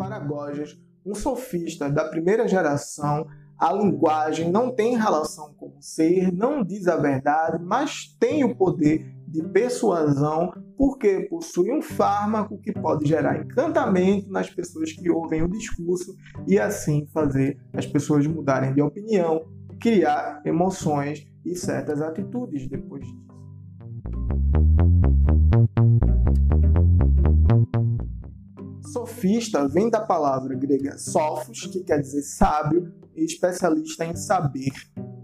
Para Gorgias, um sofista da primeira geração, a linguagem não tem relação com o ser, não diz a verdade, mas tem o poder de persuasão, porque possui um fármaco que pode gerar encantamento nas pessoas que ouvem o discurso e assim fazer as pessoas mudarem de opinião, criar emoções e certas atitudes depois disso. Sofista vem da palavra grega sophos, que quer dizer sábio, e especialista em saber.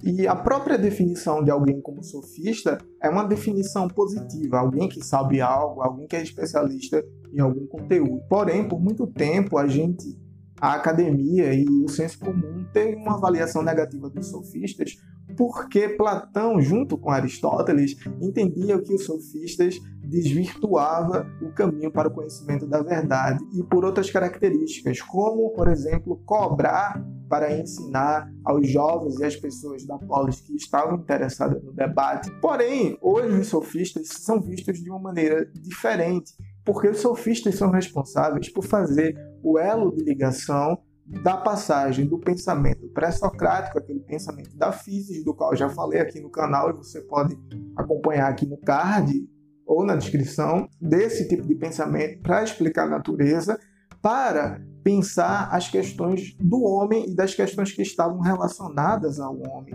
E a própria definição de alguém como sofista é uma definição positiva, alguém que sabe algo, alguém que é especialista em algum conteúdo. Porém, por muito tempo a gente a academia e o senso comum teve uma avaliação negativa dos sofistas porque Platão, junto com Aristóteles, entendia que os sofistas desvirtuava o caminho para o conhecimento da verdade e por outras características, como, por exemplo, cobrar para ensinar aos jovens e às pessoas da polis que estavam interessadas no debate. Porém, hoje os sofistas são vistos de uma maneira diferente, porque os sofistas são responsáveis por fazer o elo de ligação da passagem do pensamento pré-socrático, aquele pensamento da física, do qual eu já falei aqui no canal, e você pode acompanhar aqui no card ou na descrição, desse tipo de pensamento para explicar a natureza, para pensar as questões do homem e das questões que estavam relacionadas ao homem,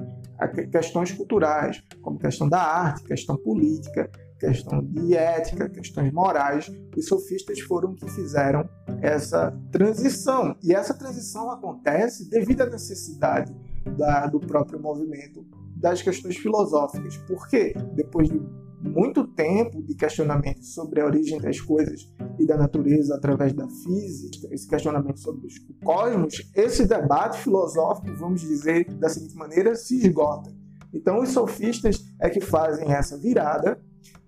questões culturais, como questão da arte, questão política, questão de ética, questões morais. Os sofistas foram que fizeram essa transição. E essa transição acontece devido à necessidade da, do próprio movimento das questões filosóficas. Porque depois de muito tempo de questionamento sobre a origem das coisas e da natureza através da física, esse questionamento sobre o cosmos, esse debate filosófico, vamos dizer da seguinte maneira, se esgota. Então, os sofistas é que fazem essa virada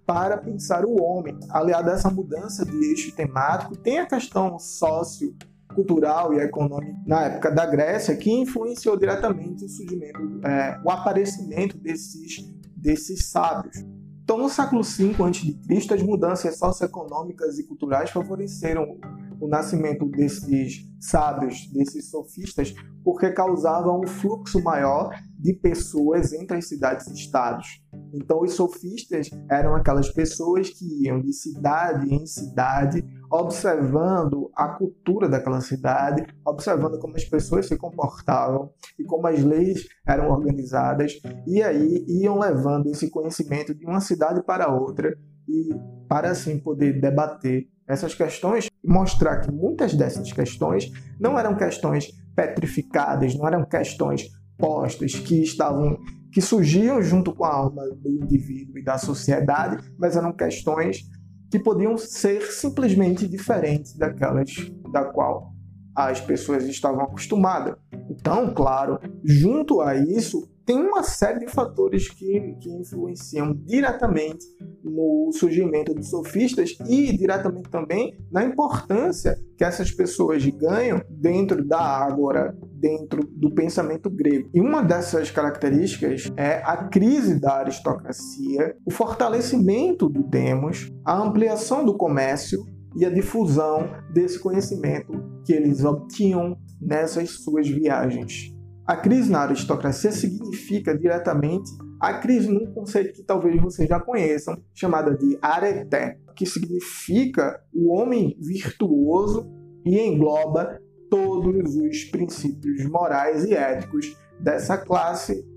para pensar o homem. Aliado a essa mudança de eixo temático, tem a questão sócio cultural e econômica na época da Grécia que influenciou diretamente o surgimento, é, o aparecimento desses, desses sábios. Então, no século V a.C., as mudanças socioeconômicas e culturais favoreceram o nascimento desses sábios, desses sofistas, porque causavam um fluxo maior de pessoas entre as cidades e estados. Então, os sofistas eram aquelas pessoas que iam de cidade em cidade, observando a cultura daquela cidade, observando como as pessoas se comportavam e como as leis eram organizadas, e aí iam levando esse conhecimento de uma cidade para outra e para assim poder debater essas questões e mostrar que muitas dessas questões não eram questões petrificadas, não eram questões postas que estavam que surgiam junto com a alma do indivíduo e da sociedade, mas eram questões que podiam ser simplesmente diferentes daquelas da qual as pessoas estavam acostumadas. Então, claro, junto a isso, tem uma série de fatores que, que influenciam diretamente no surgimento dos sofistas e diretamente também na importância que essas pessoas ganham dentro da ágora, dentro do pensamento grego. E uma dessas características é a crise da aristocracia, o fortalecimento do demos, a ampliação do comércio e a difusão desse conhecimento que eles obtinham nessas suas viagens. A crise na aristocracia significa diretamente a crise num conceito que talvez vocês já conheçam, chamada de areté, que significa o homem virtuoso e engloba todos os princípios morais e éticos dessa classe,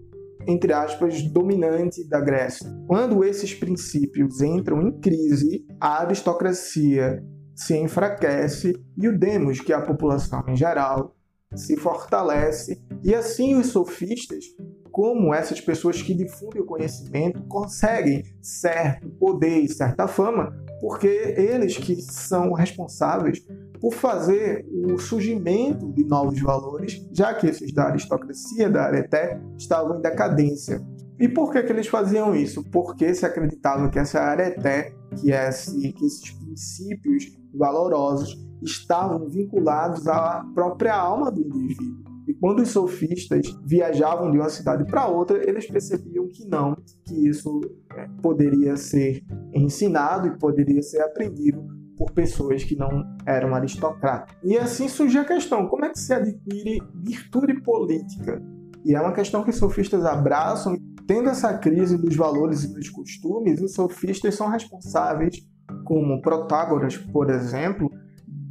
entre aspas, dominante da Grécia. Quando esses princípios entram em crise, a aristocracia se enfraquece e o demos, que é a população em geral, se fortalece e assim os sofistas, como essas pessoas que difundem o conhecimento, conseguem certo poder e certa fama, porque eles que são responsáveis por fazer o surgimento de novos valores, já que esses da aristocracia, da areté, estavam em decadência. E por que, que eles faziam isso? Porque se acreditava que essa areté, que, é esse, que esses princípios valorosos estavam vinculados à própria alma do indivíduo. E quando os sofistas viajavam de uma cidade para outra, eles percebiam que não, que isso é, poderia ser ensinado e poderia ser aprendido por pessoas que não eram aristocratas. E assim surge a questão: como é que se adquire virtude política? E é uma questão que os sofistas abraçam. Tendo essa crise dos valores e dos costumes, os sofistas são responsáveis, como Protágoras, por exemplo,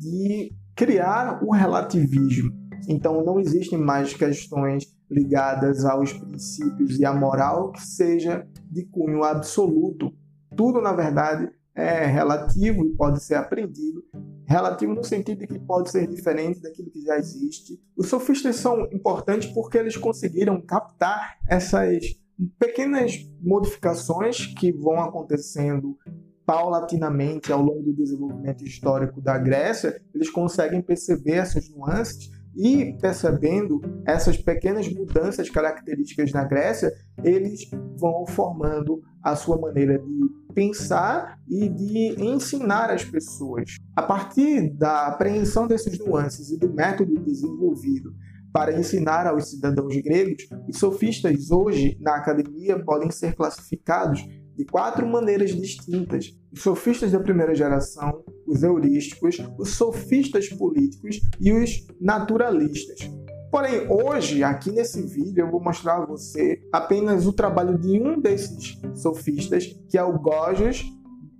de criar o relativismo. Então não existem mais questões ligadas aos princípios e à moral que seja de cunho absoluto. Tudo, na verdade, é relativo e pode ser aprendido. Relativo no sentido de que pode ser diferente daquilo que já existe. Os sofistas são importantes porque eles conseguiram captar essas pequenas modificações que vão acontecendo paulatinamente ao longo do desenvolvimento histórico da Grécia, eles conseguem perceber essas nuances e percebendo essas pequenas mudanças características na Grécia, eles vão formando a sua maneira de pensar e de ensinar as pessoas. A partir da apreensão dessas nuances e do método desenvolvido para ensinar aos cidadãos gregos, os sofistas hoje na academia podem ser classificados de quatro maneiras distintas: os sofistas da primeira geração, os heurísticos, os sofistas políticos e os naturalistas. Porém, hoje, aqui nesse vídeo, eu vou mostrar a você apenas o trabalho de um desses sofistas, que é o Gorgias,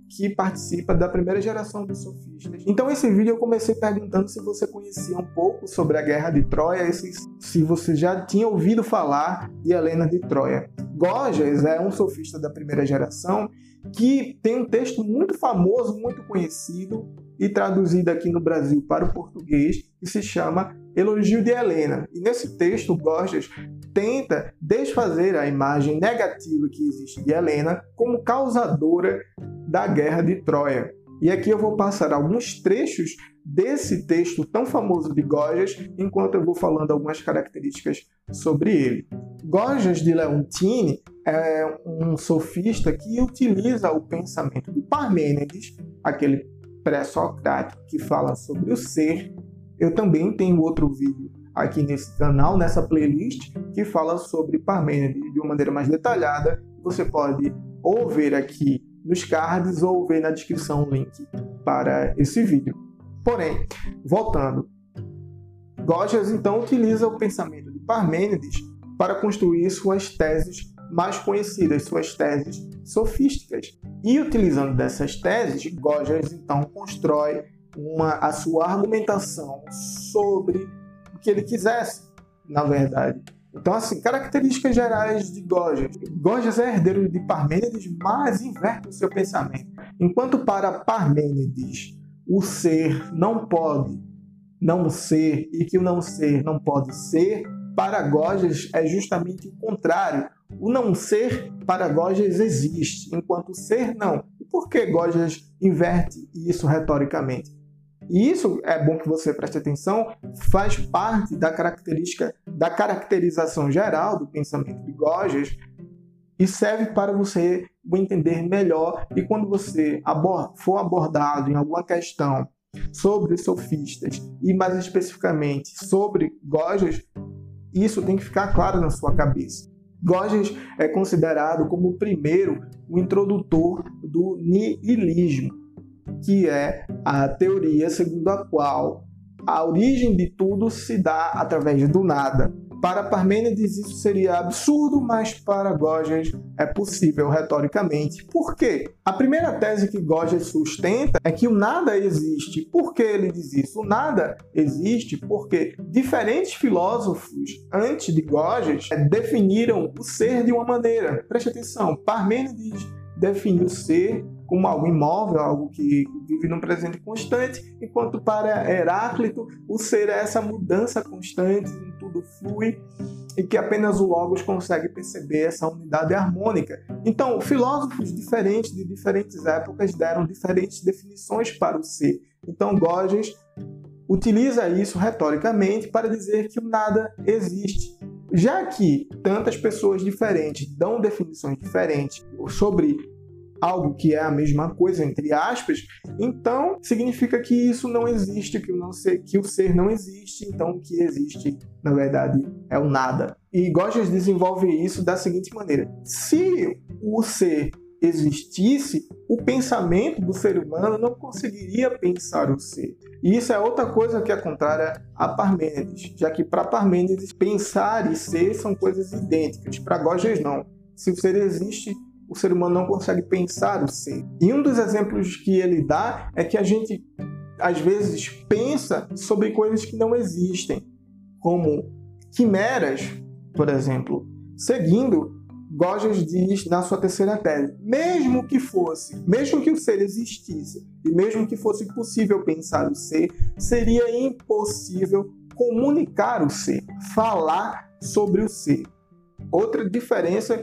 que participa da primeira geração dos sofistas. Então, esse vídeo eu comecei perguntando se você conhecia um pouco sobre a Guerra de Troia, se você já tinha ouvido falar de Helena de Troia. Gorgias é um sofista da primeira geração que tem um texto muito famoso, muito conhecido e traduzido aqui no Brasil para o português, que se chama Elogio de Helena. E nesse texto, Gorgias tenta desfazer a imagem negativa que existe de Helena como causadora da Guerra de Troia. E aqui eu vou passar alguns trechos desse texto tão famoso de Gorgias, enquanto eu vou falando algumas características sobre ele. Gorgias de Leontini é um sofista que utiliza o pensamento de Parmênides, aquele pré-socrático que fala sobre o ser. Eu também tenho outro vídeo aqui nesse canal, nessa playlist, que fala sobre Parmênides de uma maneira mais detalhada. Você pode ou ver aqui nos cards ou ver na descrição o link para esse vídeo. Porém, voltando, Gorgias então utiliza o pensamento de Parmênides para construir suas teses mais conhecidas, suas teses sofísticas. E utilizando dessas teses, Gorgias então constrói uma, a sua argumentação sobre o que ele quisesse, na verdade. Então, assim, características gerais de Gorgias. Gorgias é herdeiro de Parmênides, mas inverte o seu pensamento. Enquanto para Parmênides o ser não pode não ser e que o não ser não pode ser, para Gorgias é justamente o contrário. O não ser para Gorgias existe, enquanto o ser não. E por que Gorgias inverte isso retoricamente? E isso é bom que você preste atenção, faz parte da característica da caracterização geral do pensamento de Gorgias e serve para você entender melhor e quando você for abordado em alguma questão sobre sofistas e mais especificamente sobre Gorgias, isso tem que ficar claro na sua cabeça. Gorgias é considerado como o primeiro o introdutor do niilismo, que é a teoria segundo a qual a origem de tudo se dá através do nada. Para Parmênides isso seria absurdo, mas para Gorgias é possível retoricamente. Por quê? A primeira tese que Gorgias sustenta é que o nada existe. Por que ele diz isso? O nada existe porque diferentes filósofos antes de Gorgias definiram o ser de uma maneira. Preste atenção, Parmênides define o ser como algo imóvel, algo que vive num presente constante, enquanto para Heráclito o ser é essa mudança constante, tudo flui e que apenas o Logos consegue perceber essa unidade harmônica. Então, filósofos diferentes de diferentes épocas deram diferentes definições para o ser. Então, Gorgias utiliza isso retoricamente para dizer que o nada existe. Já que tantas pessoas diferentes dão definições diferentes sobre algo que é a mesma coisa, entre aspas, então significa que isso não existe, que o, não ser, que o ser não existe, então o que existe, na verdade, é o nada. E Gorgias desenvolve isso da seguinte maneira: se o ser existisse, o pensamento do ser humano não conseguiria pensar o ser. E isso é outra coisa que é contrária a Parmênides, já que para Parmênides pensar e ser são coisas idênticas, para Gorgias não. Se o ser existe, o ser humano não consegue pensar o ser. E um dos exemplos que ele dá é que a gente às vezes pensa sobre coisas que não existem, como quimeras, por exemplo. Seguindo, Gorgias diz na sua terceira tese, mesmo que fosse, mesmo que o ser existisse, e mesmo que fosse possível pensar o ser, seria impossível comunicar o ser, falar sobre o ser. Outra diferença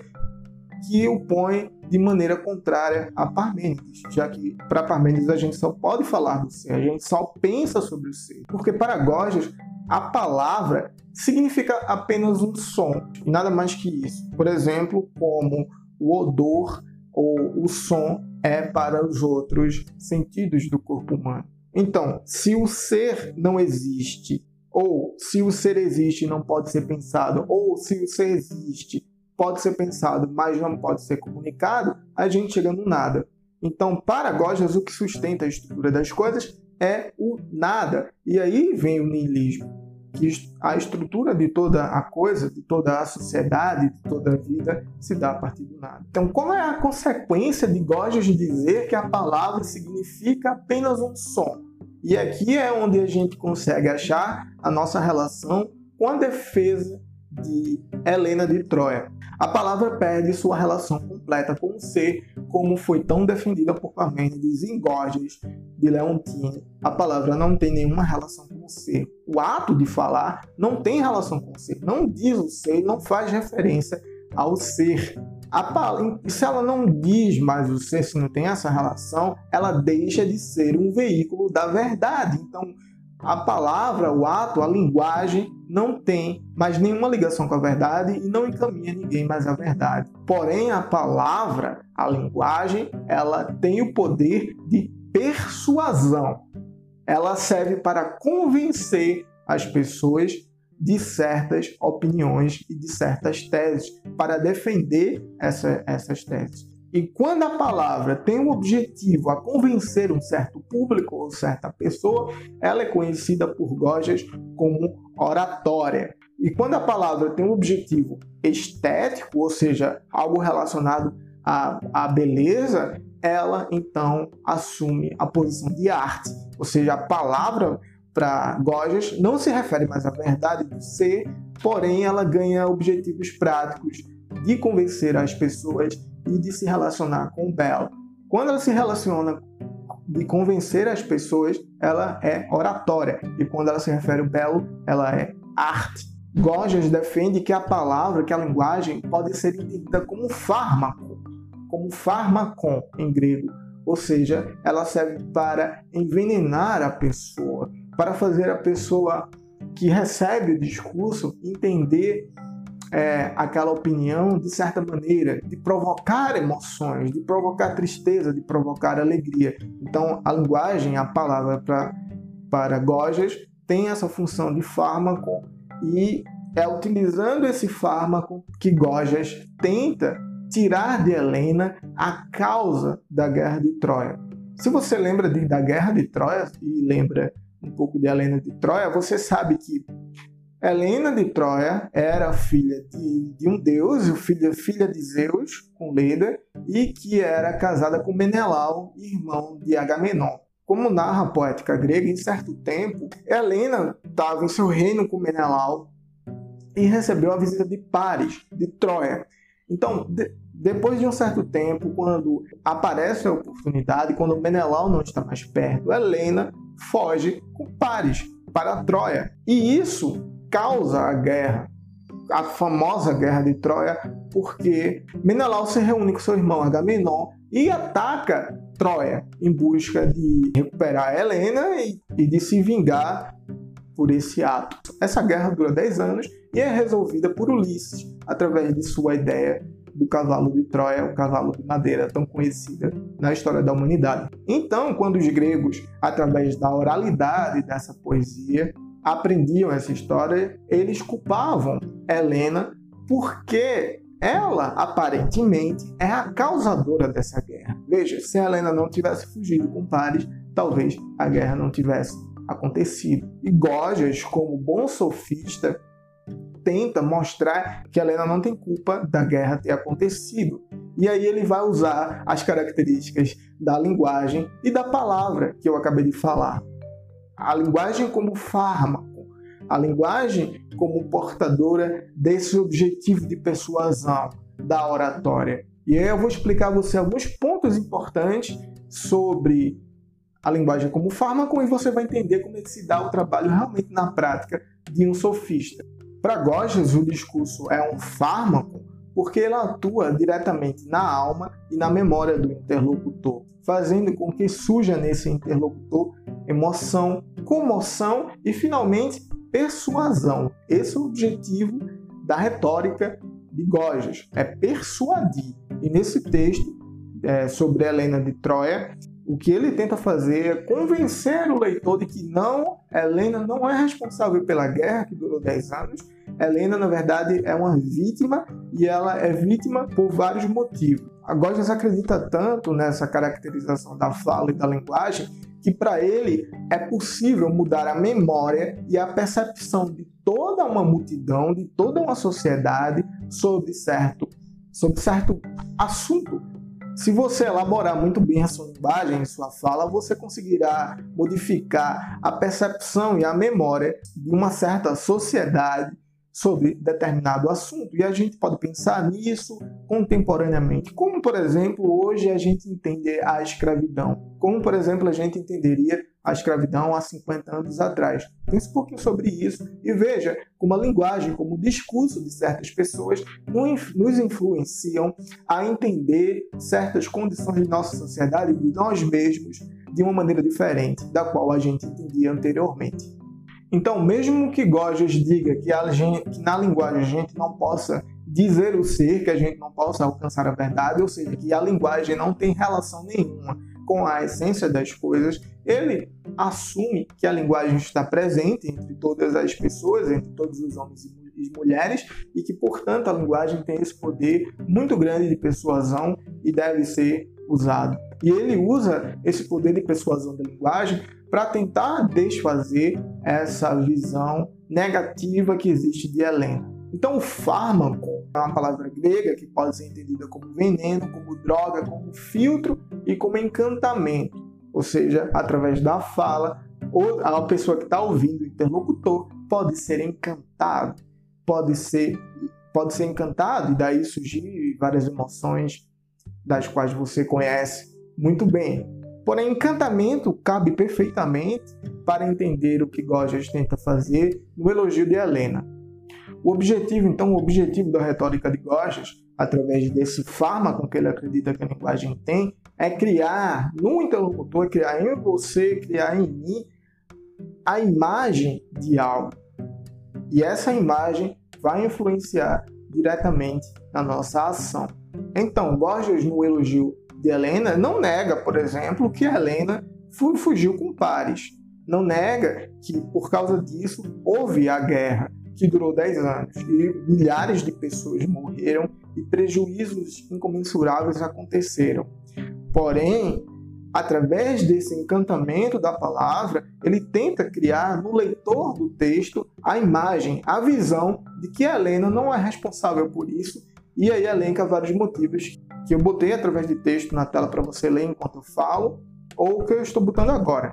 que o põe de maneira contrária a Parmênides, já que para Parmênides a gente só pode falar do ser, a gente só pensa sobre o ser, porque para Gorgias a palavra significa apenas um som, nada mais que isso. Por exemplo, como o odor ou o som é para os outros sentidos do corpo humano. Então, se o ser não existe, ou se o ser existe e não pode ser pensado, ou se o ser existe pode ser pensado, mas não pode ser comunicado, a gente chega no nada. Então, para Gorgias, o que sustenta a estrutura das coisas é o nada. E aí vem o niilismo, que a estrutura de toda a coisa, de toda a sociedade, de toda a vida se dá a partir do nada. Então, qual é a consequência de Gorgias dizer que a palavra significa apenas um som? E aqui é onde a gente consegue achar a nossa relação com a defesa de Helena de Troia. A palavra perde sua relação completa com o ser, como foi tão defendida por Parmênides em Gorgias de Leontine. A palavra não tem nenhuma relação com o ser. O ato de falar não tem relação com o ser, não diz o ser, não faz referência ao ser. Se ela não diz mais o ser, se não tem essa relação, ela deixa de ser um veículo da verdade. Então, a palavra, o ato, a linguagem não tem mais nenhuma ligação com a verdade e não encaminha ninguém mais à verdade. Porém, a palavra, a linguagem, ela tem o poder de persuasão. Ela serve para convencer as pessoas de certas opiniões e de certas teses, para defender essa, essas teses. E quando a palavra tem o um objetivo a convencer um certo público ou certa pessoa, ela é conhecida por Gorgias como oratória. E quando a palavra tem um objetivo estético, ou seja, algo relacionado à, à beleza, ela então assume a posição de arte. Ou seja, a palavra para Gorgias não se refere mais à verdade do ser, porém ela ganha objetivos práticos de convencer as pessoas e de se relacionar com belo. Quando ela se relaciona de convencer as pessoas, ela é oratória. E quando ela se refere ao belo, ela é arte. Gorgias defende que a palavra, que a linguagem, pode ser entendida como fármaco, como fármacon em grego. Ou seja, ela serve para envenenar a pessoa, para fazer a pessoa que recebe o discurso entender é, aquela opinião de certa maneira, de provocar emoções, de provocar tristeza, de provocar alegria. Então, a linguagem, a palavra pra, para Gorgias, tem essa função de fármaco e é utilizando esse fármaco que Gorgias tenta tirar de Helena a causa da guerra de Troia. Se você lembra de, da guerra de Troia e lembra um pouco de Helena de Troia, você sabe que Helena de Troia era filha de, de um deus, filha, filha de Zeus, com Leda, e que era casada com Menelau, irmão de Agamenon. Como narra a poética grega, em certo tempo, Helena estava em seu reino com Menelau e recebeu a visita de Paris, de Troia. Então, de, depois de um certo tempo, quando aparece a oportunidade, quando Menelau não está mais perto, Helena foge com Paris para Troia. E isso causa a guerra, a famosa guerra de Troia, porque Menelau se reúne com seu irmão Agamenon e ataca Troia em busca de recuperar Helena e, e de se vingar por esse ato. Essa guerra dura 10 anos e é resolvida por Ulisses através de sua ideia do cavalo de Troia, o cavalo de madeira, tão conhecida na história da humanidade. Então, quando os gregos, através da oralidade dessa poesia, aprendiam essa história, eles culpavam Helena porque ela aparentemente é a causadora dessa guerra. Veja, se Helena não tivesse fugido com Paris, talvez a guerra não tivesse acontecido. E Gorgias, como bom sofista, tenta mostrar que Helena não tem culpa da guerra ter acontecido. E aí ele vai usar as características da linguagem e da palavra que eu acabei de falar. A linguagem como fármaco, a linguagem como portadora desse objetivo de persuasão da oratória. E aí eu vou explicar a você alguns pontos importantes sobre a linguagem como fármaco e você vai entender como é que se dá o trabalho realmente na prática de um sofista. Para Gorgias, o discurso é um fármaco porque ele atua diretamente na alma e na memória do interlocutor, fazendo com que surja nesse interlocutor emoção, comoção e finalmente persuasão. Esse é o objetivo da retórica de Gorgias, é persuadir. E nesse texto é, sobre Helena de Troia, o que ele tenta fazer é convencer o leitor de que não, Helena não é responsável pela guerra que durou 10 anos. Helena, na verdade, é uma vítima e ela é vítima por vários motivos. A Gorgias acredita tanto nessa caracterização da fala e da linguagem que para ele é possível mudar a memória e a percepção de toda uma multidão, de toda uma sociedade sobre certo, sobre certo assunto. Se você elaborar muito bem a sua linguagem sua fala, você conseguirá modificar a percepção e a memória de uma certa sociedade sobre determinado assunto. E a gente pode pensar nisso contemporaneamente. Como, por exemplo, hoje a gente entende a escravidão. Como, por exemplo, a gente entenderia a escravidão há 50 anos atrás. Pense um pouquinho sobre isso e veja como a linguagem, como o discurso de certas pessoas nos influenciam a entender certas condições de nossa sociedade e de nós mesmos de uma maneira diferente da qual a gente entendia anteriormente. Então, mesmo que Gorgias diga que, gente, que, na linguagem a gente não possa dizer o ser, que a gente não possa alcançar a verdade, ou seja, que a linguagem não tem relação nenhuma com a essência das coisas, ele assume que a linguagem está presente entre todas as pessoas, entre todos os homens e mulheres, e que, portanto, a linguagem tem esse poder muito grande de persuasão e deve ser usado. E ele usa esse poder de persuasão da linguagem para tentar desfazer essa visão negativa que existe de Helena. Então, o fármaco é uma palavra grega que pode ser entendida como veneno, como droga, como filtro e como encantamento. Ou seja, através da fala, a pessoa que está ouvindo o interlocutor pode ser encantado, pode ser, pode ser encantado e daí surgir várias emoções das quais você conhece muito bem. Porém, encantamento cabe perfeitamente para entender o que Gorgias tenta fazer no elogio de Helena. O objetivo, então, o objetivo da retórica de Gorgias, através desse fármaco que ele acredita que a linguagem tem, é criar no interlocutor, criar em você, criar em mim a imagem de algo. E essa imagem vai influenciar diretamente na nossa ação. Então, Gorgias, no elogio de Helena não nega, por exemplo, que Helena fugiu com Paris. Não nega que, por causa disso, houve a guerra, que durou 10 anos, e milhares de pessoas morreram e prejuízos incomensuráveis aconteceram. Porém, através desse encantamento da palavra, ele tenta criar no leitor do texto a imagem, a visão de que Helena não é responsável por isso, e aí elenca vários motivos que eu botei através de texto na tela para você ler enquanto eu falo, ou que eu estou botando agora.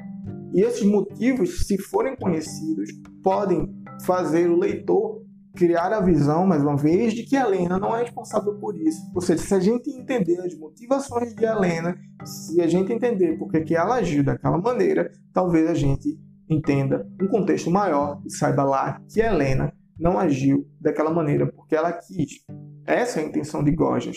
E esses motivos, se forem conhecidos, podem fazer o leitor criar a visão, mais uma vez, de que Helena não é responsável por isso. Ou seja, se a gente entender as motivações de Helena, se a gente entender porque que ela agiu daquela maneira, talvez a gente entenda um contexto maior e saiba lá que Helena não agiu daquela maneira porque ela quis. Essa é a intenção de Gorgias.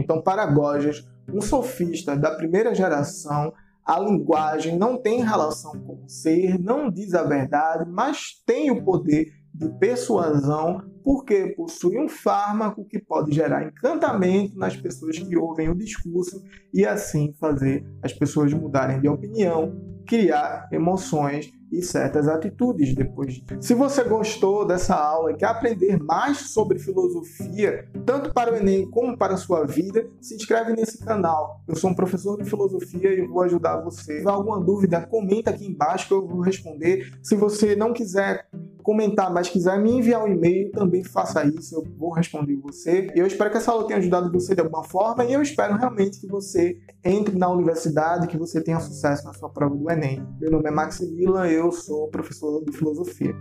Então, para Gorgias, um sofista da primeira geração, a linguagem não tem relação com o ser, não diz a verdade, mas tem o poder de persuasão, porque possui um fármaco que pode gerar encantamento nas pessoas que ouvem o discurso e assim fazer as pessoas mudarem de opinião, criar emoções e certas atitudes depois disso. Se você gostou dessa aula e quer aprender mais sobre filosofia, tanto para o Enem como para a sua vida, se inscreve nesse canal. Eu sou um professor de filosofia e vou ajudar você. Se tiver alguma dúvida, comenta aqui embaixo que eu vou responder. Se você não quiser comentar, mas quiser me enviar um e-mail, também faça isso, eu vou responder você. Eu espero que essa aula tenha ajudado você de alguma forma e eu espero realmente que você entre na universidade, que você tenha sucesso na sua prova do Enem. Meu nome é Maximila, eu sou professor de filosofia.